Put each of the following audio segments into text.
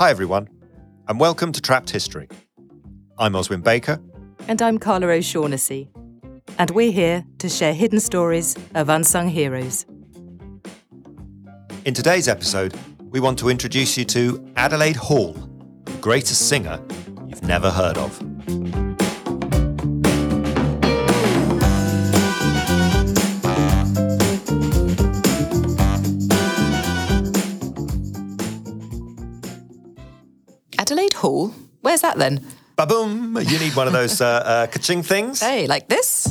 Hi, everyone, and welcome to Trapped History. I'm Oswin Baker. And I'm Carla O'Shaughnessy. And we're here to share hidden stories of unsung heroes. In today's episode, we want to introduce you to Adelaide Hall, the greatest singer you've never heard of. Adelaide Hall? Where's that then? Ba-boom! You need one of those uh, uh, ka-ching things. Hey, like this?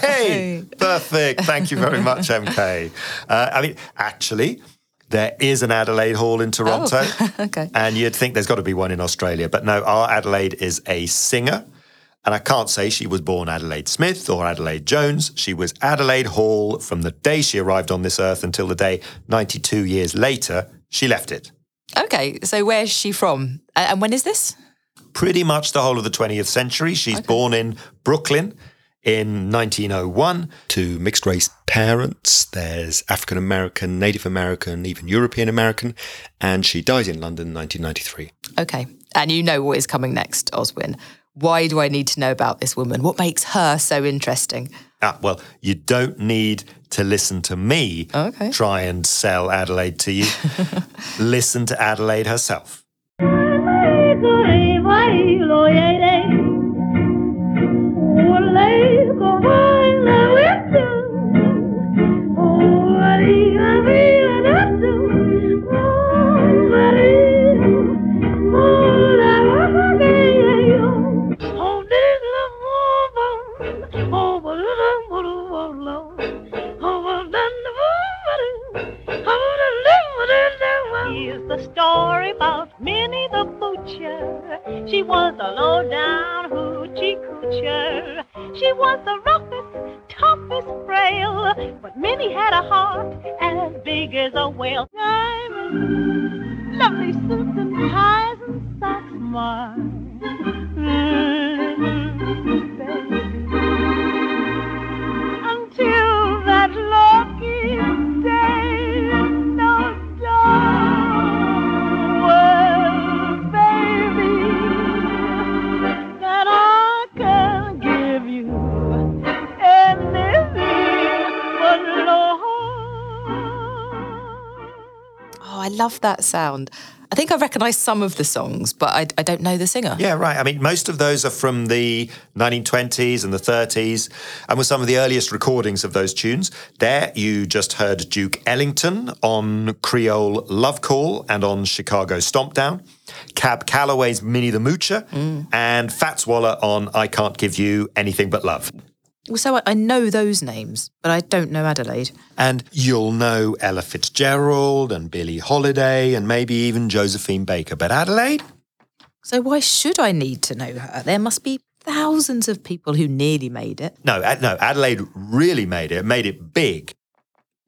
Hey, perfect. Thank you very much, MK. Uh, I mean, actually, there is an Adelaide Hall in Toronto. Oh, okay. And you'd think there's got to be one in Australia. But no, our Adelaide is a singer. And I can't say she was born Adelaide Smith or Adelaide Jones. She was Adelaide Hall from the day she arrived on this earth until the day 92 years later she left it. Okay, so where's she from? Uh, and when is this? Pretty much the whole of the 20th century. She's born in Brooklyn in 1901 to mixed race parents. There's African American, Native American, even European American. And she dies in London in 1993. Okay, and you know what is coming next, Oswin. Why do I need to know about this woman? What makes her so interesting? Ah, well, you don't need to listen to me Okay. try and sell Adelaide to you. listen to Adelaide herself. About Minnie the Moocher. She was a low down hoochie coocher. She was the roughest, toughest frail, but Minnie had a heart as big as a whale. Diamonds, lovely suits and ties and socks, my love that sound. I think I recognise some of the songs, but I, I don't know the singer. Yeah, right. I mean, most of those are from the 1920s and the 30s, and were some of the earliest recordings of those tunes. There, you just heard Duke Ellington on Creole Love Call and on Chicago Stomp Down, Cab Calloway's Minnie the Moocher, mm. and Fats Waller on I Can't Give You Anything But Love. Well, So I, I know those names, but I don't know Adelaide. And you'll know Ella Fitzgerald and Billie Holiday and maybe even Josephine Baker. But Adelaide? So why should I need to know her? There must be thousands of people who nearly made it. No, no, Adelaide really made it, made it big.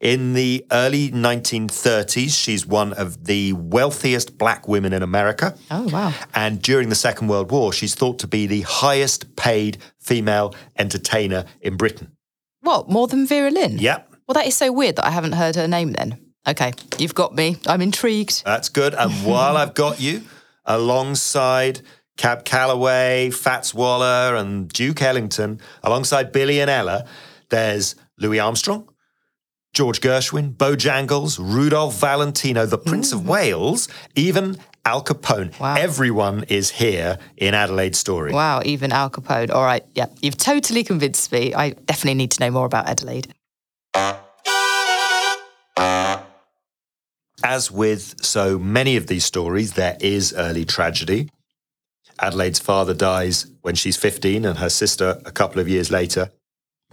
In the early 1930s, she's one of the wealthiest black women in America. Oh, wow. And during the Second World War, she's thought to be the highest paid female entertainer in Britain. What, more than Vera Lynn? Yep, Well, that is so weird that I haven't heard her name then. Okay, you've got me. I'm intrigued. that's good. And while I've got you, alongside Cab Calloway, Fats Waller, and Duke Ellington, alongside Billie and Ella, there's Louis Armstrong, George Gershwin, Bojangles, Rudolph Valentino, the Prince of mm. Wales, even Al Capone. Wow. Everyone is here in Adelaide's story. Wow, even Al Capone. All right, yeah, you've totally convinced me. I definitely need to know more about Adelaide. As with so many of these stories, there is early tragedy. Adelaide's father dies when she's 15 and her sister a couple of years later.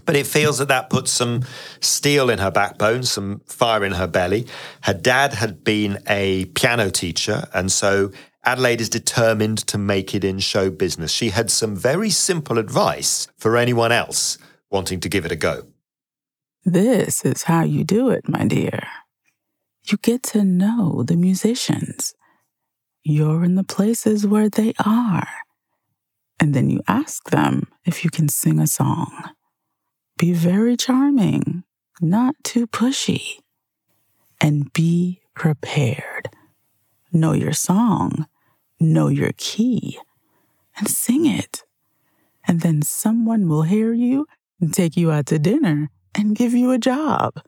But it feels that that puts some steel in her backbone, some fire in her belly. Her dad had been a piano teacher, and so Adelaide is determined to make it in show business. She had some very simple advice for anyone else wanting to give it a go. This is how you do it, my dear. You get to know the musicians. You're in the places where they are. And then you ask them if you can sing a song. Be very charming, not too pushy. And be prepared. Know your song know your key and sing it. And then someone will hear you and take you out to dinner and give you a job.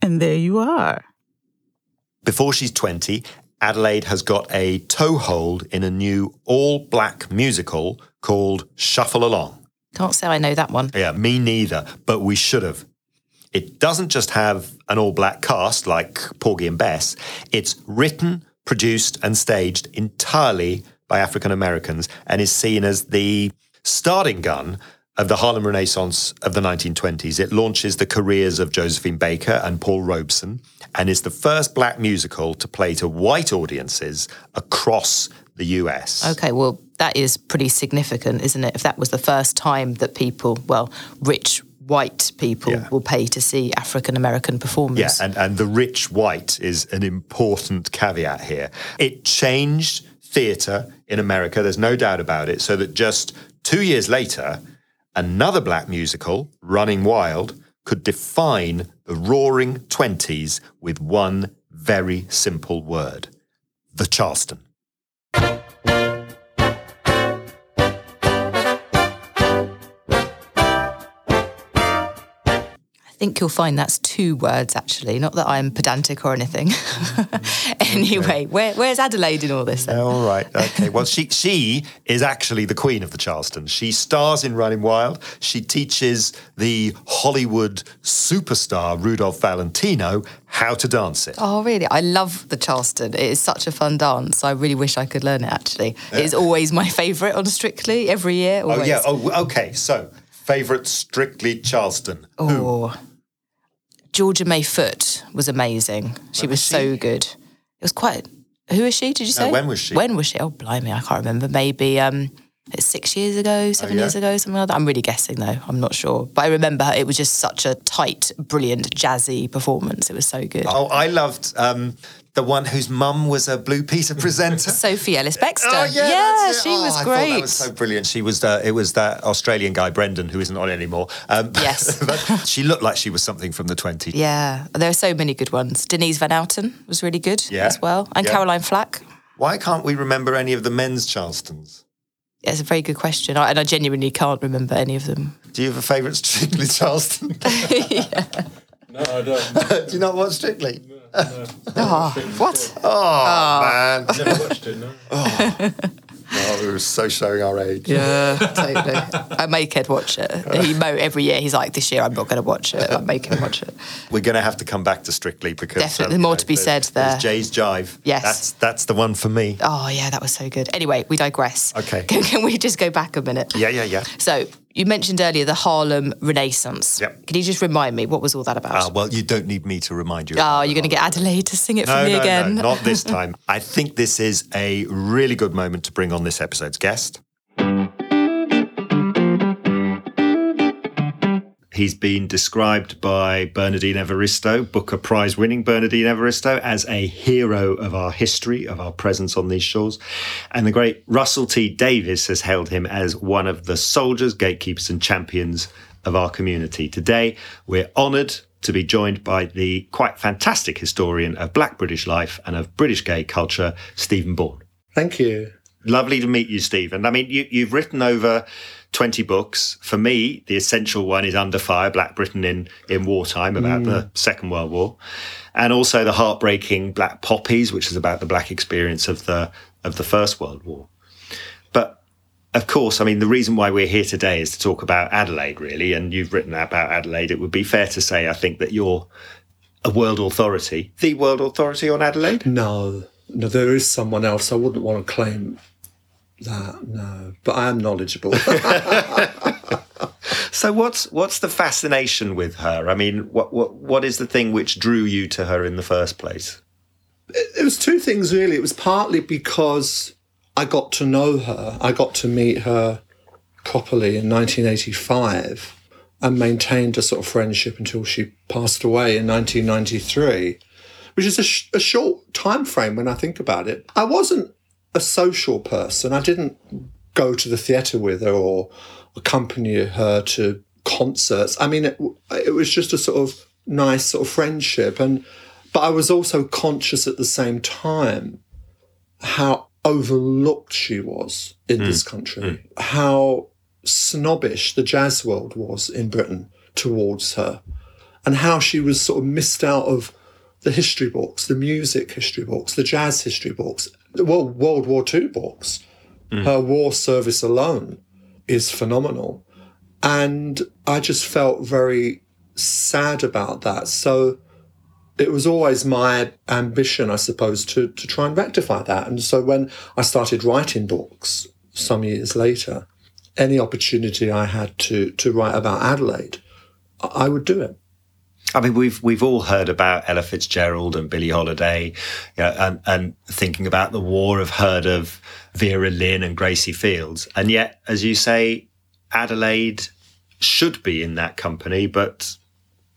And there you are. Before she's 20, Adelaide has got a toehold in a new all black musical called Shuffle Along. Can't say I know that one. Yeah, me neither, but we should have. It doesn't just have an all black cast like Porgy and Bess, it's written, produced, and staged entirely by African Americans and is seen as the starting gun of the Harlem Renaissance of the 1920s. It launches the careers of Josephine Baker and Paul Robeson and is the first black musical to play to white audiences across the US. Okay, well, that is pretty significant, isn't it? If that was the first time that people, well, rich white people Yeah. will pay to see African American performers. Yeah, and, and the rich white is an important caveat here. It changed theatre in America, there's no doubt about it, so that just two years later, another black musical, Running Wild, could define the roaring 20s with one very simple word the Charleston. Think you'll find that's two words actually. Not that I'm pedantic or anything. Mm, anyway, where, where's Adelaide in all this? then? All right. Okay. Well, she she is actually the queen of the Charleston. She stars in Running Wild. She teaches the Hollywood superstar Rudolph Valentino how to dance it. Oh, really? I love the Charleston. It is such a fun dance. I really wish I could learn it, actually. It's always my favourite on Strictly every year. Oh yeah. Oh, okay. So favorite Strictly Charleston. Oh. Georgia May Foote was amazing. She was, so good. It was quite. Who is she? Did you say? when was she? When was she? Oh, blimey, I can't remember. Maybe um, six years ago, seven Oh, yeah? years ago, something like that. I'm really guessing though. I'm not sure, but I remember. It was just such a tight, brilliant, jazzy performance. It was so good. Oh, I loved um, the one whose mum was a Blue Peter presenter. Sophie Ellis Bextor. Oh yeah, it. she Oh, was I great. thought that was so brilliant. She was. Uh, it was that Australian guy Brendan who isn't on anymore. Um, Yes. but she looked like she was something from the 20s. Yeah, there are so many good ones. Denise Van Outen was really good Yeah. as well, and Yeah. Caroline Flack. Why can't we remember any of the men's Charlestons? Yeah, It's a very good question, I, and I genuinely can't remember any of them. Do you have a favourite Strictly Charleston? No, I don't. Do you not watch Strictly? Oh, what? Oh, ah. man. Never watched it. No. Oh, we were so showing our age. Yeah, totally. I make Ed watch it. He mo every year. He's like, this year I'm not going to watch it. I make him watch it. We're going to have to come back to Strictly because um, Definitely more to be there's- said there. there's Jay's Jive. Yes. that's that's the one for me. Oh yeah, that was so good. Anyway, we digress. Okay. Can, can we just go back a minute? Yeah, yeah, yeah. So you mentioned earlier the Harlem Renaissance. Yep. Can you just remind me what was all that about? Ah, well, you don't need me to remind you. oh, you're going to get Adelaide to sing it for No, me no, again. no, not this time. I think this is a really good moment to bring on this episode's guest. He's been described by Bernardine Evaristo, Booker Prize winning Bernardine Evaristo, as a hero of our history, of our presence on these shores. And the great Russell T. Davies has hailed him as one of the soldiers, gatekeepers, and champions of our community. Today, we're honoured to be joined by the quite fantastic historian of Black British life and of British gay culture, Stephen Bourne. Thank you. Lovely to meet you, Stephen. I mean, you, you've written over 20 books. For me, the essential one is Under Fire, Black Britain in, in Wartime, about the mm. Second World War. And also the heartbreaking Black Poppies, which is about the black experience of the, of the First World War. But of course, I mean, the reason why we're here today is to talk about Adelaide, really. And you've written about Adelaide. It would be fair to say, I think, that you're a world authority, the world authority on Adelaide. No, no, there is someone else. I wouldn't want to claim that. No, but I am knowledgeable. So what's what's the fascination with her? I mean, what what what is the thing which drew you to her in the first place? it was two things really. It was partly because I got to know her. I got to meet her properly in 1985 and maintained a sort of friendship until she passed away in 1993, which is a, sh- a short time frame when I think about it. I wasn't a social person. I didn't go to the theatre with her or accompany her to concerts. I mean, it, it was just a sort of nice sort of friendship, and but I was also conscious at the same time how overlooked she was in this mm. country, mm. how snobbish the jazz world was in Britain towards her, and how she was sort of missed out of the history books, the music history books, the jazz history books, the World, War II books. Mm. Her war service alone is phenomenal. And I just felt very sad about that. So it was always my ambition, I suppose, to, to try and rectify that. And so when I started writing books some years later, any opportunity I had to, to write about Adelaide, I would do it. I mean, we've we've all heard about Ella Fitzgerald and Billie Holiday, you know, and and thinking about the war have heard of Vera Lynn and Gracie Fields, and yet, as you say, Adelaide should be in that company, but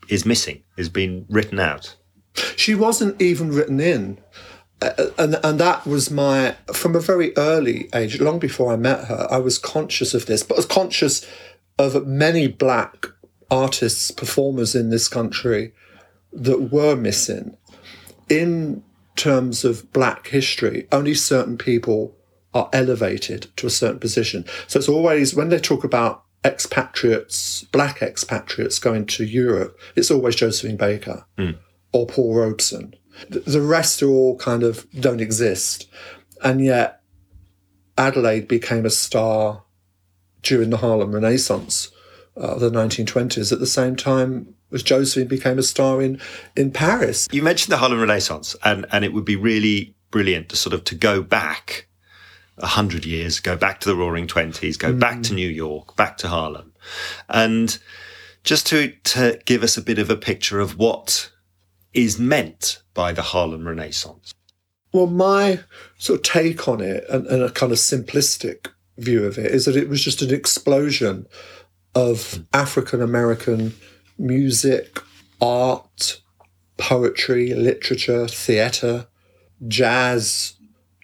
is missing, is being written out. She wasn't even written in. And and that was my from a very early age, long before I met her, I was conscious of this, but I was conscious of many black artists, performers in this country that were missing. In terms of black history, only certain people are elevated to a certain position. So it's always when they talk about expatriates, black expatriates going to Europe, it's always Josephine Baker mm. or Paul Robeson. The rest are all kind of don't exist. And yet Adelaide became a star during the Harlem Renaissance of the 1920s at the same time as Josephine became a star in, in Paris. You mentioned the Harlem Renaissance, and and it would be really brilliant to sort of to go back a hundred years, go back to the Roaring Twenties, go back mm. to New York, back to Harlem, and just to to give us a bit of a picture of what is meant by the Harlem Renaissance. Well, my sort of take on it and, and a kind of simplistic view of it is that it was just an explosion of African American music, art, poetry, literature, theatre, jazz,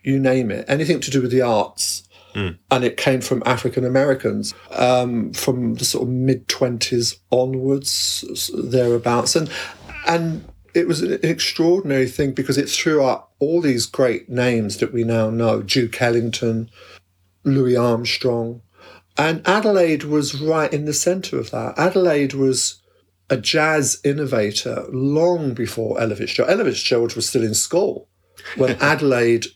you name it, anything to do with the arts. And it came from African Americans um, from the sort of mid 20s onwards, thereabouts. And, and it was an extraordinary thing because it threw up all these great names that we now know Duke Ellington, Louis Armstrong. And Adelaide was right in the centre of that. Adelaide was a jazz innovator long before Ella Fitzgerald. Ella Fitzgerald was still in school when Adelaide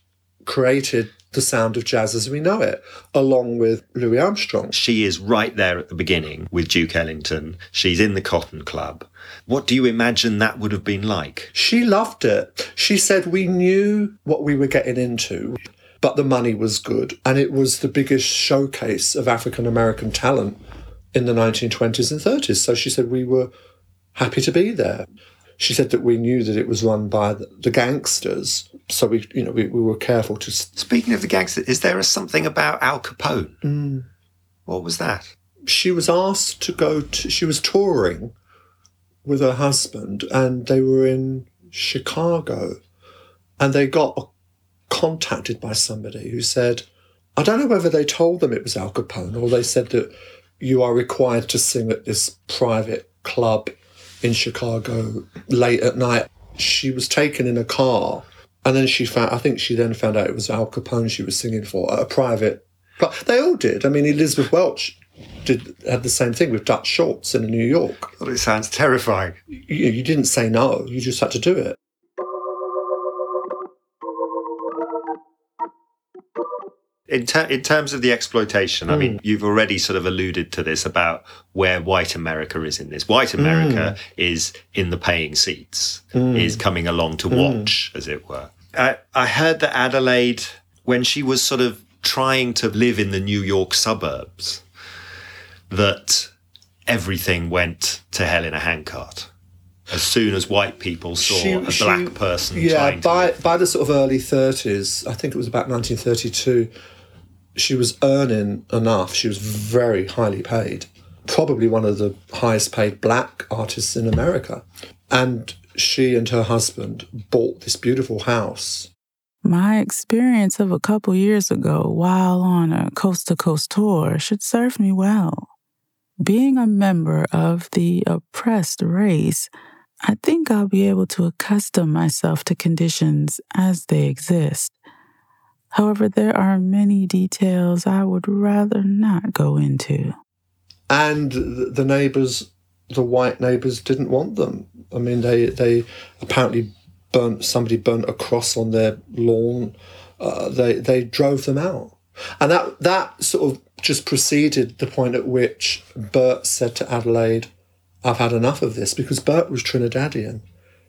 created the sound of jazz as we know it, along with Louis Armstrong. She is right there at the beginning with Duke Ellington. She's in the Cotton Club. What do you imagine that would have been like? She loved it. She said we knew what we were getting into, but the money was good. And it was the biggest showcase of African American talent in the 1920s and 30s. So she said we were happy to be there. She said that we knew that it was run by the, gangsters. So we, you know, we, we were careful to. Speaking of the gangster, is there a, something about Al Capone? Mm. What was that? She was asked to go to, she was touring with her husband and they were in Chicago and they got contacted by somebody who said, I don't know whether they told them it was Al Capone or they said that you are required to sing at this private club in Chicago late at night. She was taken in a car and then she found, I think she then found out it was Al Capone she was singing for at a private club. They all did. I mean, Elizabeth Welch did had the same thing with Dutch Schultz in New York. Well, it sounds terrifying. You, you didn't say no, you just had to do it. In, ter- in terms of the exploitation, I mean, hmm. you've already sort of alluded to this about where white America is in this. White America hmm. is in the paying seats, hmm. is coming along to watch, as it were. I, I heard that Adelaide, when she was sort of trying to live in the New York suburbs, that everything went to hell in a handcart. As soon as white people saw She- a she- black person Yeah, by by the sort of early thirties, I think it was about nineteen thirty two. She was earning enough. She was very highly paid, probably one of the highest paid black artists in America. And she and her husband bought this beautiful house. My experience of a couple years ago while on a coast to coast tour should serve me well. Being a member of the oppressed race, I think I'll be able to accustom myself to conditions as they exist. However, there are many details I would rather not go into. And the, neighbours, the white neighbours, didn't want them. I mean, they they apparently burnt somebody burnt a cross on their lawn. Uh, they they drove them out, and that that sort of just preceded the point at which Bert said to Adelaide, "I've had enough of this," because Bert was Trinidadian.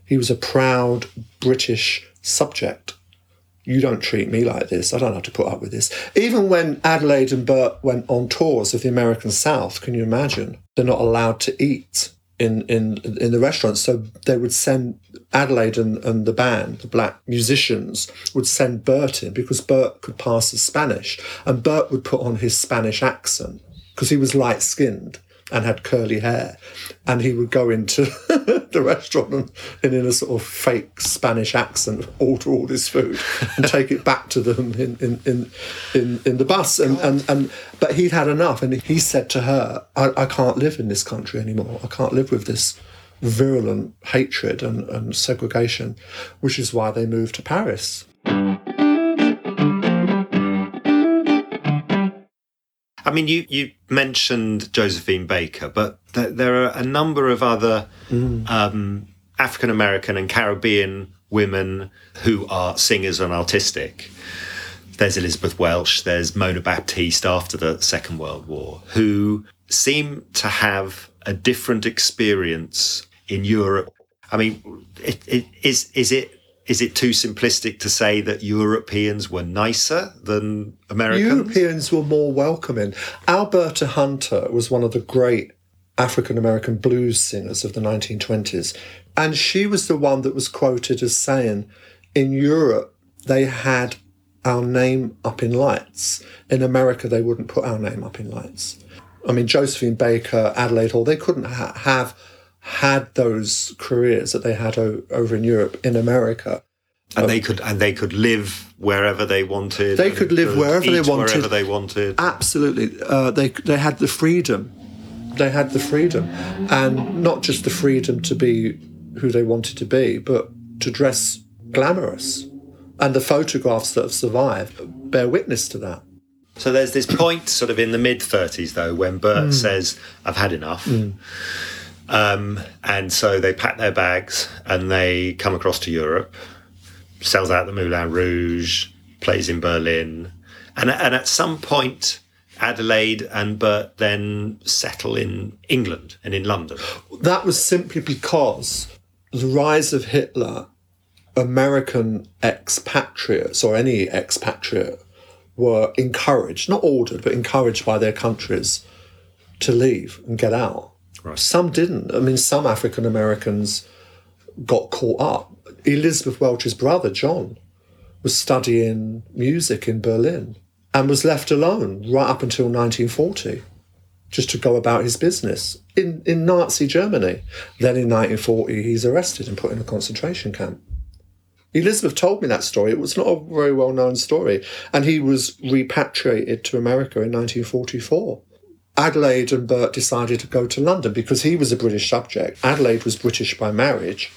He was a proud British subject. You don't treat me like this. I don't have to put up with this. Even when Adelaide and Bert went on tours of the American South, can you imagine? They're not allowed to eat in in in the restaurants. So they would send Adelaide and, and the band, the black musicians, would send Bert in because Bert could pass as Spanish. And Bert would put on his Spanish accent because he was light skinned and had curly hair. And he would go into the restaurant and, and, in a sort of fake Spanish accent, order all this food and take it back to them in, in, in, in, in the bus. And, and, and, but he'd had enough. And he said to her, I, I can't live in this country anymore. I can't live with this virulent hatred and, and segregation, which is why they moved to Paris. I mean, you, you mentioned Josephine Baker, but th- there are a number of other mm. um, African American and Caribbean women who are singers and artistic. There's Elizabeth Welch, there's Mona Baptiste after the Second World War, who seem to have a different experience in Europe. I mean, it, it, is is it is it too simplistic to say that Europeans were nicer than Americans? Europeans were more welcoming. Alberta Hunter was one of the great African American blues singers of the 1920s. And she was the one that was quoted as saying, in Europe, they had our name up in lights. In America, they wouldn't put our name up in lights. I mean, Josephine Baker, Adelaide Hall, they couldn't ha- have had those careers that they had o- over in Europe in America. And um, they could and they could live wherever they wanted. They could live wherever they wanted. Wherever they wanted. Absolutely, uh, they they had the freedom. They had the freedom, and not just the freedom to be who they wanted to be, but to dress glamorous. And the photographs that have survived bear witness to that. So there's this point, sort of in the mid 30s, though, when Bert mm. says, "I've had enough." Mm um, and so they pack their bags and they come across to Europe, sells out the Moulin Rouge, plays in Berlin. And, and at some point, Adelaide and Bert then settle in England and in London. That was simply because the rise of Hitler, American expatriates or any expatriate were encouraged, not ordered, but encouraged by their countries to leave and get out. Right. Some didn't. I mean, some African Americans got caught up. Elizabeth Welch's brother, John, was studying music in Berlin and was left alone right up until 1940 just to go about his business in, in Nazi Germany. Then in 1940, he's arrested and put in a concentration camp. Elizabeth told me that story. It was not a very well known story. And he was repatriated to America in 1944. Adelaide and Bert decided to go to London because he was a British subject. Adelaide was British by marriage.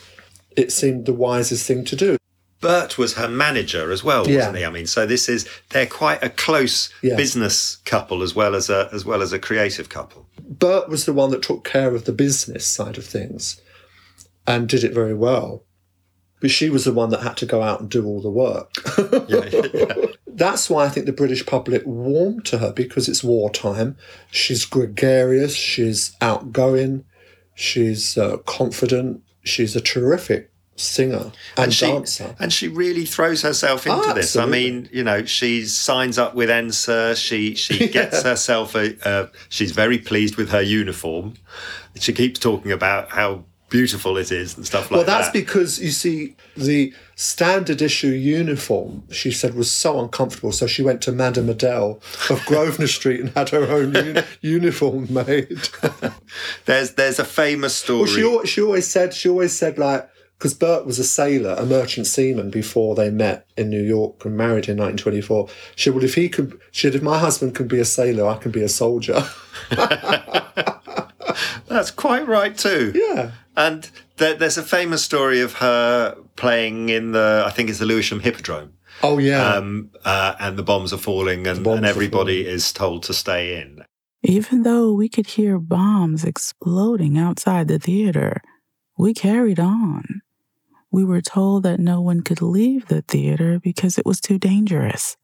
It seemed the wisest thing to do. Bert was her manager as well, wasn't yeah. he? I mean, so this is they're quite a close yeah. business couple as well as a as well as a creative couple. Bert was the one that took care of the business side of things and did it very well. But she was the one that had to go out and do all the work. yeah, that's why I think the British public warmed to her because it's wartime. She's gregarious, she's outgoing, she's uh, confident, she's a terrific singer and, and she, dancer. And she really throws herself into oh, this. I mean, you know, she signs up with ENSA. She she gets yeah. herself a. Uh, she's very pleased with her uniform. She keeps talking about how beautiful it is and stuff like that. Well, that's that. because you see the standard issue uniform. She said was so uncomfortable, so she went to Madame Adele of Grosvenor Street and had her own uni- uniform made. there's there's a famous story. Well, she she always said she always said like because Bert was a sailor, a merchant seaman before they met in New York and married in 1924. She said, well, if he could, she said, if my husband can be a sailor, I can be a soldier. That's quite right too. Yeah. And There, there's a famous story of her playing in the, I think it's the Lewisham Hippodrome. Oh yeah. Um, uh, and the bombs are falling, and, and everybody falling. is told to stay in. Even though we could hear bombs exploding outside the theater, we carried on. We were told that no one could leave the theater because it was too dangerous.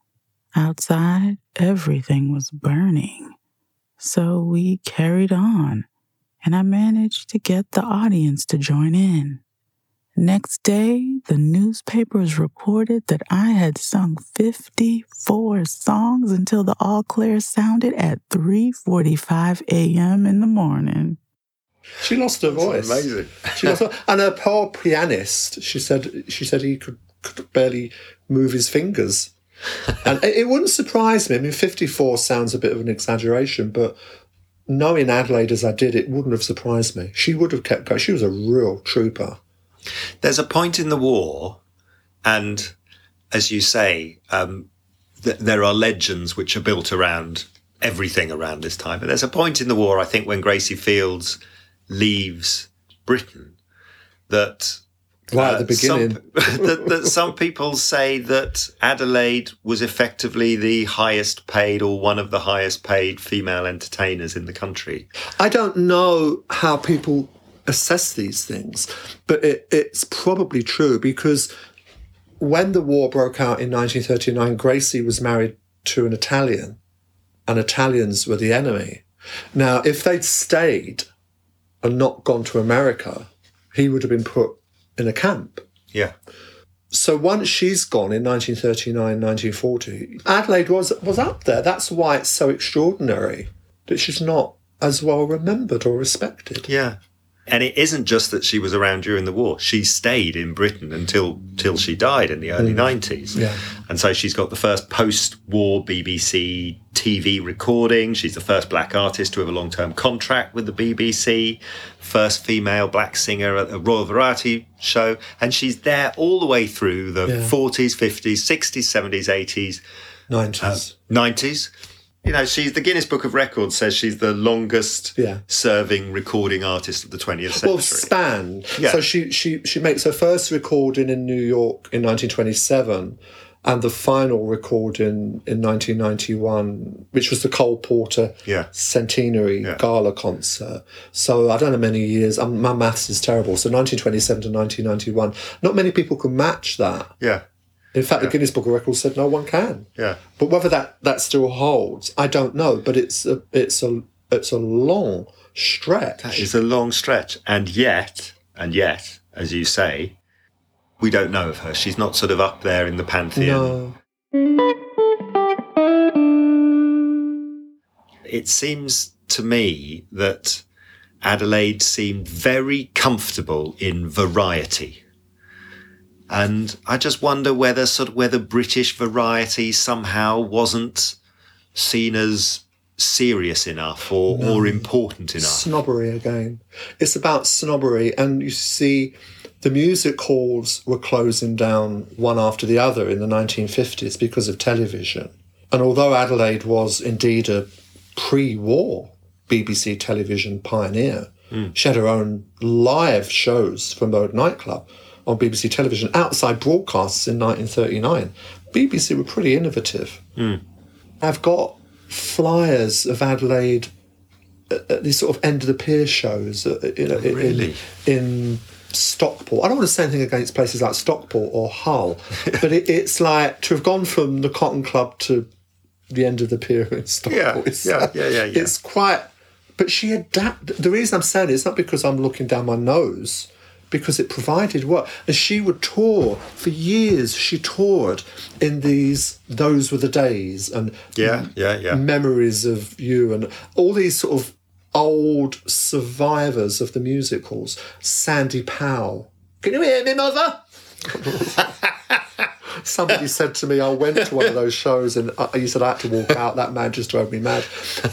Outside, everything was burning. So we carried on, and I managed to get the audience to join in. Next day, the newspapers reported that I had sung 54 songs until the all clear sounded at 3:45 a.m. in the morning. She lost her voice. amazing. She lost her, and her poor pianist. She said she said he could, could barely move his fingers, and it, it wouldn't surprise me. I mean, fifty four sounds a bit of an exaggeration, but knowing Adelaide as I did, it wouldn't have surprised me. She would have kept going. She was a real trooper. There's a point in the war, and as you say, um, th- there are legends which are built around everything around this time. But there's a point in the war, I think, when Gracie Fields leaves Britain that. Right at the uh, some- beginning. that, that some people say that Adelaide was effectively the highest paid or one of the highest paid female entertainers in the country. I don't know how people assess these things, but it, it's probably true because when the war broke out in 1939, Gracie was married to an Italian, and Italians were the enemy. Now, if they'd stayed and not gone to America, he would have been put in a camp. Yeah. So once she's gone in 1939, 1940, Adelaide was was up there. That's why it's so extraordinary that she's not as well remembered or respected. Yeah. And it isn't just that she was around during the war. She stayed in Britain until till she died in the early mm. 90s. Yeah. And so she's got the first post-war BBC TV recording. She's the first black artist to have a long-term contract with the BBC, first female black singer at a Royal Variety Show, and she's there all the way through the Yeah. 40s, 50s, 60s, 70s, 80s, 90s. 90s. You know, she's the Guinness Book of Records says she's the longest Yeah. serving recording artist of the 20th century. well, span. Yeah. So she, she she makes her first recording in New York in 1927, and the final recording in 1991, which was the Cole Porter Yeah. centenary Yeah. gala concert. So I don't know many years. Um, my maths is terrible. So 1927 to 1991. Not many people can match that. yeah, In fact, the Guinness Book of Records said no one can. yeah. But whether that, that still holds, I don't know. But it's a it's a it's a long stretch. It's a long stretch. And yet, and yet, as you say, we don't know of her. She's not sort of up there in the pantheon. no. It seems to me that Adelaide seemed very comfortable in variety. And I just wonder whether sort of whether British variety somehow wasn't seen as serious enough or, or important enough. snobbery again. It's about snobbery, and you see the music halls were closing down one after the other in the 1950s because of television. And although Adelaide was indeed a pre war BBC television pioneer, hmm. she had her own live shows from Mode Nightclub on BBC television outside broadcasts in 1939. BBC were pretty innovative. I've got flyers of Adelaide at these sort of end of the pier shows, uh, you know, in- really? in, in Stockport. I don't want to say anything against places like Stockport or Hull, but it, it's like to have gone from the Cotton Club to the end of the pier in Stockport. Yeah, it's, yeah, yeah, yeah, yeah. It's quite. But she adapted. The reason I'm saying it is not because I'm looking down my nose, because it provided work. And she would tour for years. She toured in these. Those were the days, and Yeah, yeah, yeah. memories of you and all these sort of old survivors of the music halls. Sandy Powell. Can you hear me, mother? Somebody said to me, I went to one of those shows and I, he said I had to walk out. That man just drove me mad.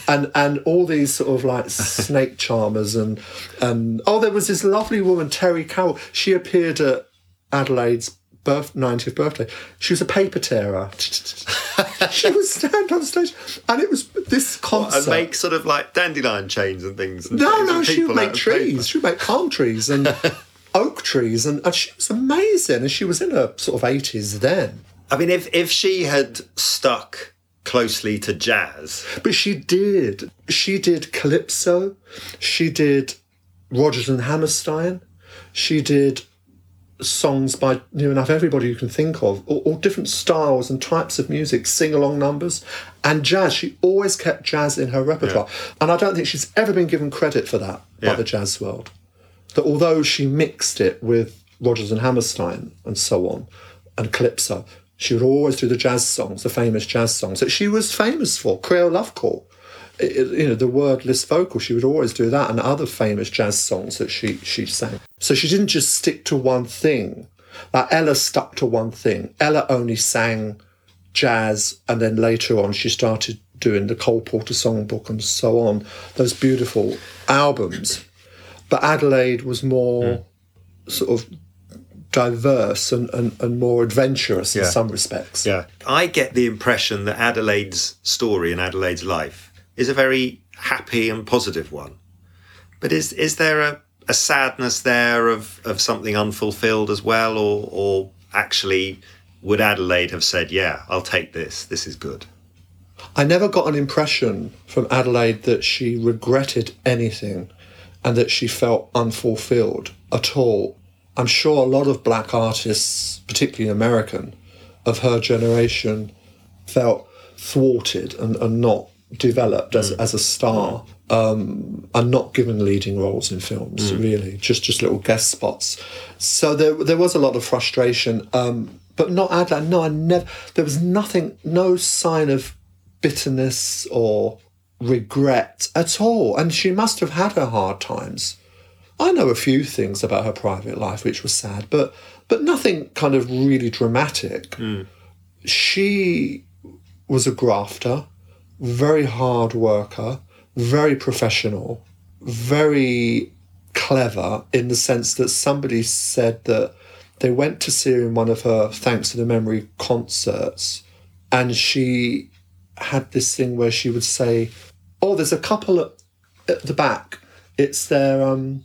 And and all these sort of like snake charmers and and oh, there was this lovely woman, Terry Carroll. She appeared at Adelaide's birth, 90th birthday. She was a paper tearer. she would stand on stage and it was this concert. and make sort of like dandelion chains and things. And No, things no, she would make paper. trees. She would make palm trees, and oak trees, and, and she was amazing. And she was in her sort of 80s then. I mean, if if she had stuck closely to jazz, But she did. She did Calypso. She did Rodgers and Hammerstein. She did songs by near enough everybody you can think of, all, all different styles and types of music, sing along numbers, and jazz. She always kept jazz in her repertoire. And I don't think she's ever been given credit for that by the jazz world. That although she mixed it with Rodgers and Hammerstein and so on, and Calypso, she would always do the jazz songs, the famous jazz songs that she was famous for, Creole Love Call. It- you know, the wordless vocal, she would always do that and other famous jazz songs that she, she sang. So she didn't just stick to one thing. Like Ella stuck to one thing. Ella only sang jazz and then later on she started doing the Cole Porter Songbook and so on, those beautiful albums. But Adelaide was more sort of diverse and, and, and more adventurous in some respects. yeah, I get the impression that Adelaide's story and Adelaide's life is a very happy and positive one. But is is there a, a sadness there of, of something unfulfilled as well, or or actually would Adelaide have said, "Yeah, I'll take this. This is good." I never got an impression from Adelaide that she regretted anything and that she felt unfulfilled at all. I'm sure a lot of black artists, particularly American, of her generation felt thwarted and, and not developed as, as a star um, and not given leading roles in films, really, just just little guest spots. So there, there was a lot of frustration, um, but not Adelaide. No, I never. There was nothing, no sign of bitterness or regret at all. And she must have had her hard times. I know a few things about her private life which was sad, but but nothing kind of really dramatic. Mm. She was a grafter, very hard worker, very professional, very clever in the sense that somebody said that they went to see her in one of her Thanks to the Memory concerts, and she had this thing where she would say, "Oh, there's a couple at, at the back. It's their um,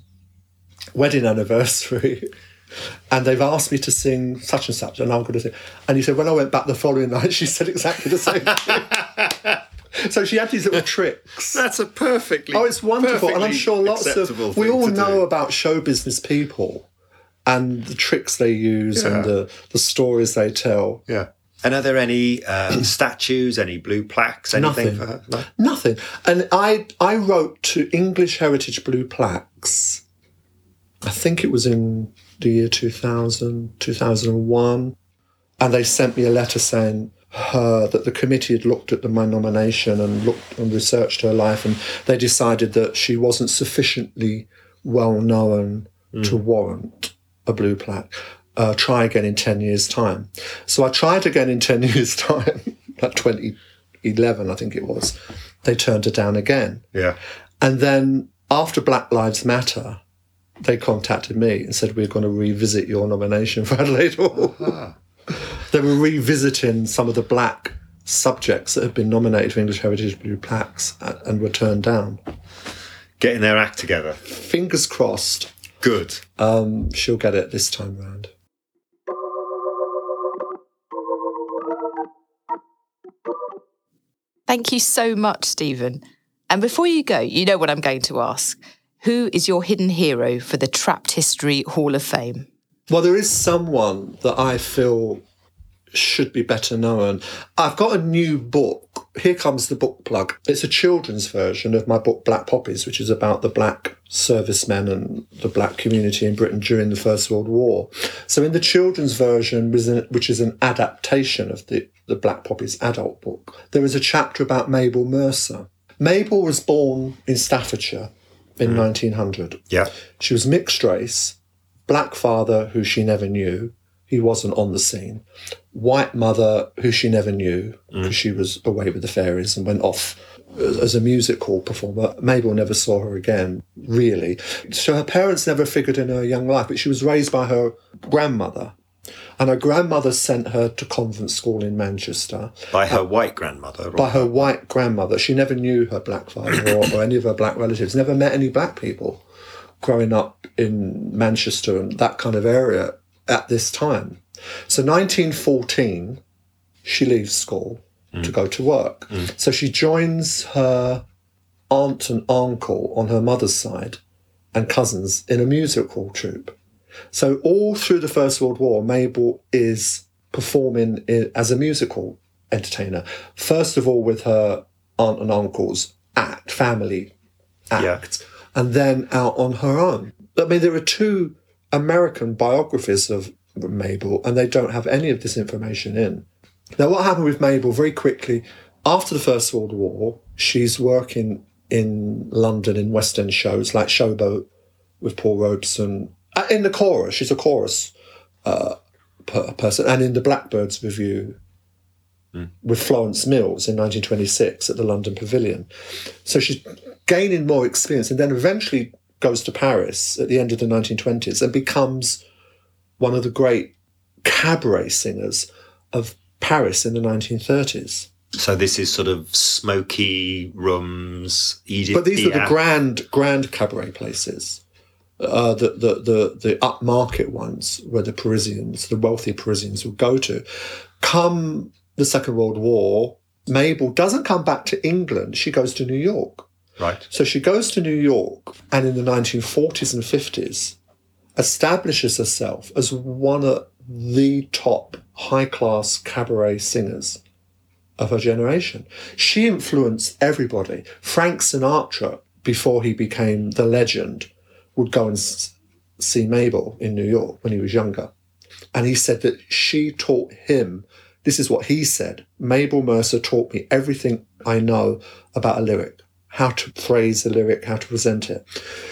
wedding anniversary." And they've asked me to sing such and such, and I'm going to sing. And he said, when I went back the following night, she said exactly the same thing. so she had these little tricks. That's a perfectly. Oh, it's wonderful, and I'm sure lots of we all know do. about show business people and the tricks they use Yeah. and the, the stories they tell. Yeah. And are there any uh, statues, any blue plaques, anything Nothing. for her? No? Nothing. And I I wrote to English Heritage Blue Plaques. I think it was in the year 2000, 2001. And they sent me a letter saying her that the committee had looked at the, my nomination and looked and researched her life and they decided that she wasn't sufficiently well known to warrant a blue plaque. Uh, try again in 10 years' time. So I tried again in 10 years' time, like 2011, I think it was. They turned her down again. Yeah. And then after Black Lives Matter, they contacted me and said, We're going to revisit your nomination for Adelaide Hall. they were revisiting some of the black subjects that had been nominated for English Heritage Blue Plaques and, and were turned down. Getting their act together. Fingers crossed, Good. um, she'll get it this time round. Thank you so much, Stephen. And before you go, you know what I'm going to ask. Who is your hidden hero for the Trapped History Hall of Fame? Well, there is someone that I feel should be better known. I've got a new book. Here comes the book plug. It's a children's version of my book Black Poppies, which is about the black servicemen and the black community in Britain during the First World War. So, in the children's version, which is an- adaptation of the, the Black Poppies adult book, there is a chapter about Mabel Mercer. Mabel was born in Staffordshire in hmm. 1900. Yeah. She was mixed race, black father who she never knew, he wasn't on the scene, white mother who she never knew hmm. because she was away with the fairies and went off as as a music hall performer. Mabel never saw her again, really. So her parents never figured in her young life, but she was raised by her grandmother. And her grandmother sent her to convent school in Manchester By her uh, white grandmother. by her white grandmother. She never knew her black father or, or any of her black relatives, never met any black people growing up in Manchester and that kind of area at this time. So 1914, she leaves school mm. to go to work. Mm. So she joins her aunt and uncle on her mother's side and cousins in a music hall troupe. So all through the First World War, Mabel is performing as a musical entertainer. First of all, with her aunt and uncle's act, family act, and then out on her own. I mean, there are two American biographies of Mabel, and they don't have any of this information in. Now, what happened with Mabel very quickly after the First World War? She's working in London in West End shows like Showboat with Paul Robeson. Uh, In the chorus, she's a chorus uh, per- person, and in the Blackbirds Revue with Florence Mills in 1926 at the London Pavilion. So she's gaining more experience, and then eventually goes to Paris at the end of the 1920s and becomes one of the great cabaret singers of Paris in the 1930s. So this is sort of smoky rooms, Edith. But these were the grand, grand cabaret places. Uh, the, the, the, the upmarket ones where the Parisians, the wealthy Parisians would go to. Come the Second World War, Mabel doesn't come back to England. She goes to New York. Right. So she goes to New York and in the 1940s and 50s establishes herself as one of the top high class cabaret singers of her generation. She influenced everybody. Frank Sinatra, before he became the legend, would go and see Mabel in New York when he was younger. And he said that she taught him, this is what he said Mabel Mercer taught me everything I know about a lyric, how to phrase a lyric, how to present it.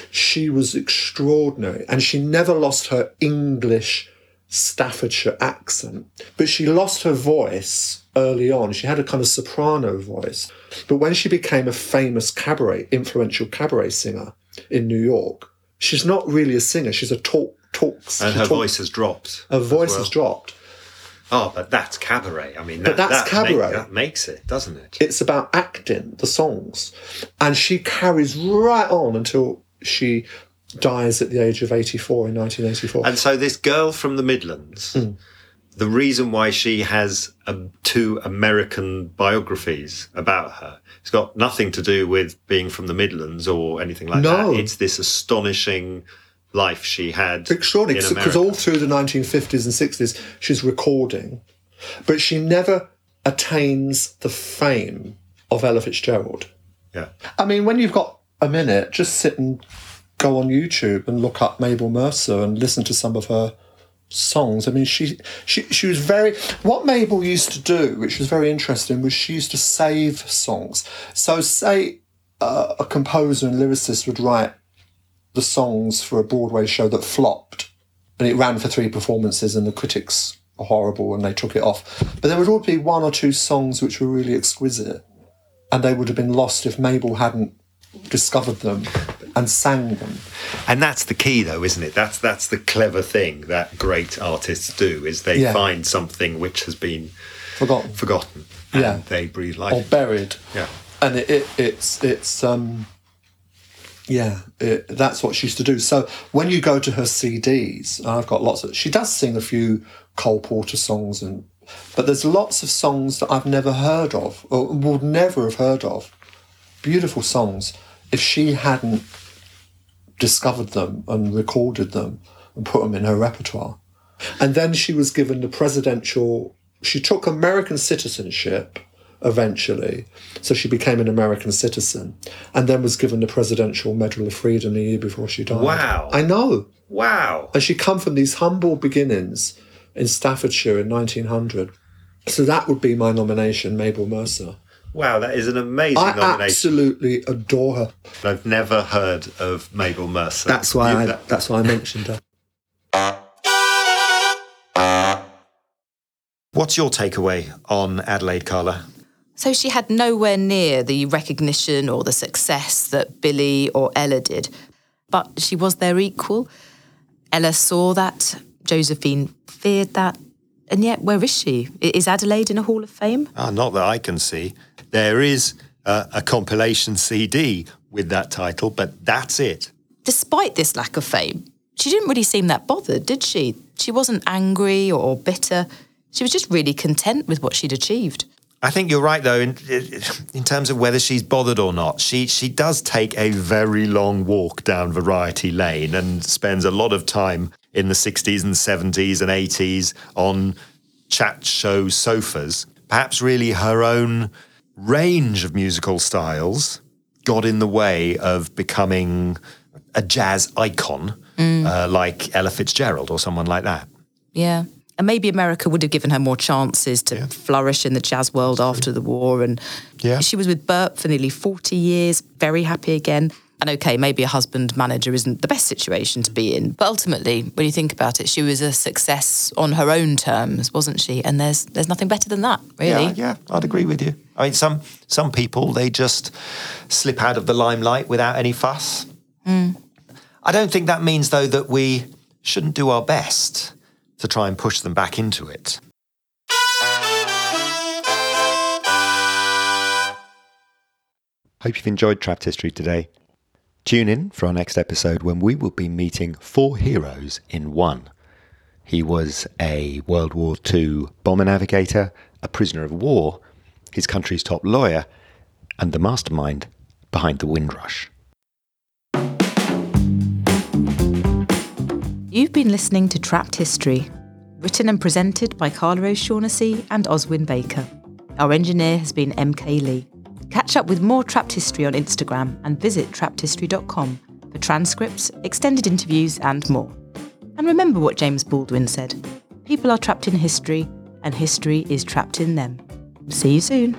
She was extraordinary and she never lost her English Staffordshire accent, but she lost her voice early on. She had a kind of soprano voice. But when she became a famous cabaret, influential cabaret singer in New York, she's not really a singer. She's a talk, talks. And her voice has dropped. Her voice well. has dropped. Oh, but that's cabaret. I mean, that, But that's that make- cabaret. that makes it, doesn't it? It's about acting, the songs. And she carries right on until she dies at the age of 84 in 1984. And so this girl from the Midlands, Hmm. The reason why she has um, two American biographies about her, it's got nothing to do with being from the Midlands or anything like No. that. It's this astonishing life she had. extraordinary because all through the 1950s and 60s she's recording but she never attains the fame of ella fitzgerald Yeah. i mean when you've got a minute just sit and go on youtube and look up mabel mercer and listen to some of her songs i mean she she, she was very what mabel used to do which was very interesting was she used to save songs so say uh, a composer and lyricist would write the songs for a Broadway show that flopped. And it ran for three performances, and the critics were horrible and they took it off. But there would always be one or two songs which were really exquisite, and they would have been lost if Mabel hadn't discovered them and sang them. And that's the key, though, isn't it? That's that's the clever thing that great artists do is they Yeah. find something which has been Forgotten. forgotten Yeah. they breathe life. or buried. Yeah. And it, it, it's it's um yeah, it, that's what she used to do. So when you go to her CDs, and I've got lots of. She does sing a few Cole Porter songs, and but there's lots of songs that I've never heard of or would never have heard of. Beautiful songs. If she hadn't discovered them and recorded them and put them in her repertoire, and then she was given the presidential. She took American citizenship eventually, so she became an American citizen, and then was given the Presidential Medal of Freedom a year before she died. Wow. I know. Wow. And she come from these humble beginnings in Staffordshire in 1900. So that would be my nomination, Mabel Mercer. Wow, that is an amazing nomination. I nomination. absolutely adore her. I've never heard of Mabel Mercer. That's why You- I, that- that's why I mentioned her. What's your takeaway on Adelaide Carla? So she had nowhere near the recognition or the success that Billie or Ella did, but she was their equal. Ella saw that, Josephine feared that, and yet where is she? Is Adelaide in a Hall of Fame? Ah, not that I can see. There is uh, a compilation CD with that title, but that's it. despite this lack of fame, she didn't really seem that bothered, did she? She wasn't angry or bitter. She was just really content with what she'd achieved. I think you're right, though, in, in terms of whether she's bothered or not. She she does take a very long walk down Variety Lane and spends a lot of time in the 60s and 70s and 80s on chat show sofas. Perhaps really her own range of musical styles got in the way of becoming a jazz icon uh, like Ella Fitzgerald or someone like that. Yeah. And maybe America would have given her more chances to flourish in the jazz world after the war. And Yeah. she was with Bert for nearly 40 years, very happy again. And okay, maybe a husband manager isn't the best situation to be in. But ultimately, when you think about it, she was a success on her own terms, wasn't she? And there's there's nothing better than that, really. Yeah, yeah, I'd agree with you. I mean, some some people they just slip out of the limelight without any fuss. Hmm. I don't think that means though that we shouldn't do our best to try and push them back into it. Hope you've enjoyed Trapped History today. Tune in for our next episode when we will be meeting four heroes in one. He was a World War II bomber navigator, a prisoner of war, his country's top lawyer, and the mastermind behind the Windrush. You've been listening to Trapped History, written and presented by Carla O'Shaughnessy and Oswin Baker. Our engineer has been MK Lee. Catch up with more Trapped History on Instagram and visit trappedhistory.com for transcripts, extended interviews, and more. And remember what James Baldwin said people are trapped in history, and history is trapped in them. See you soon.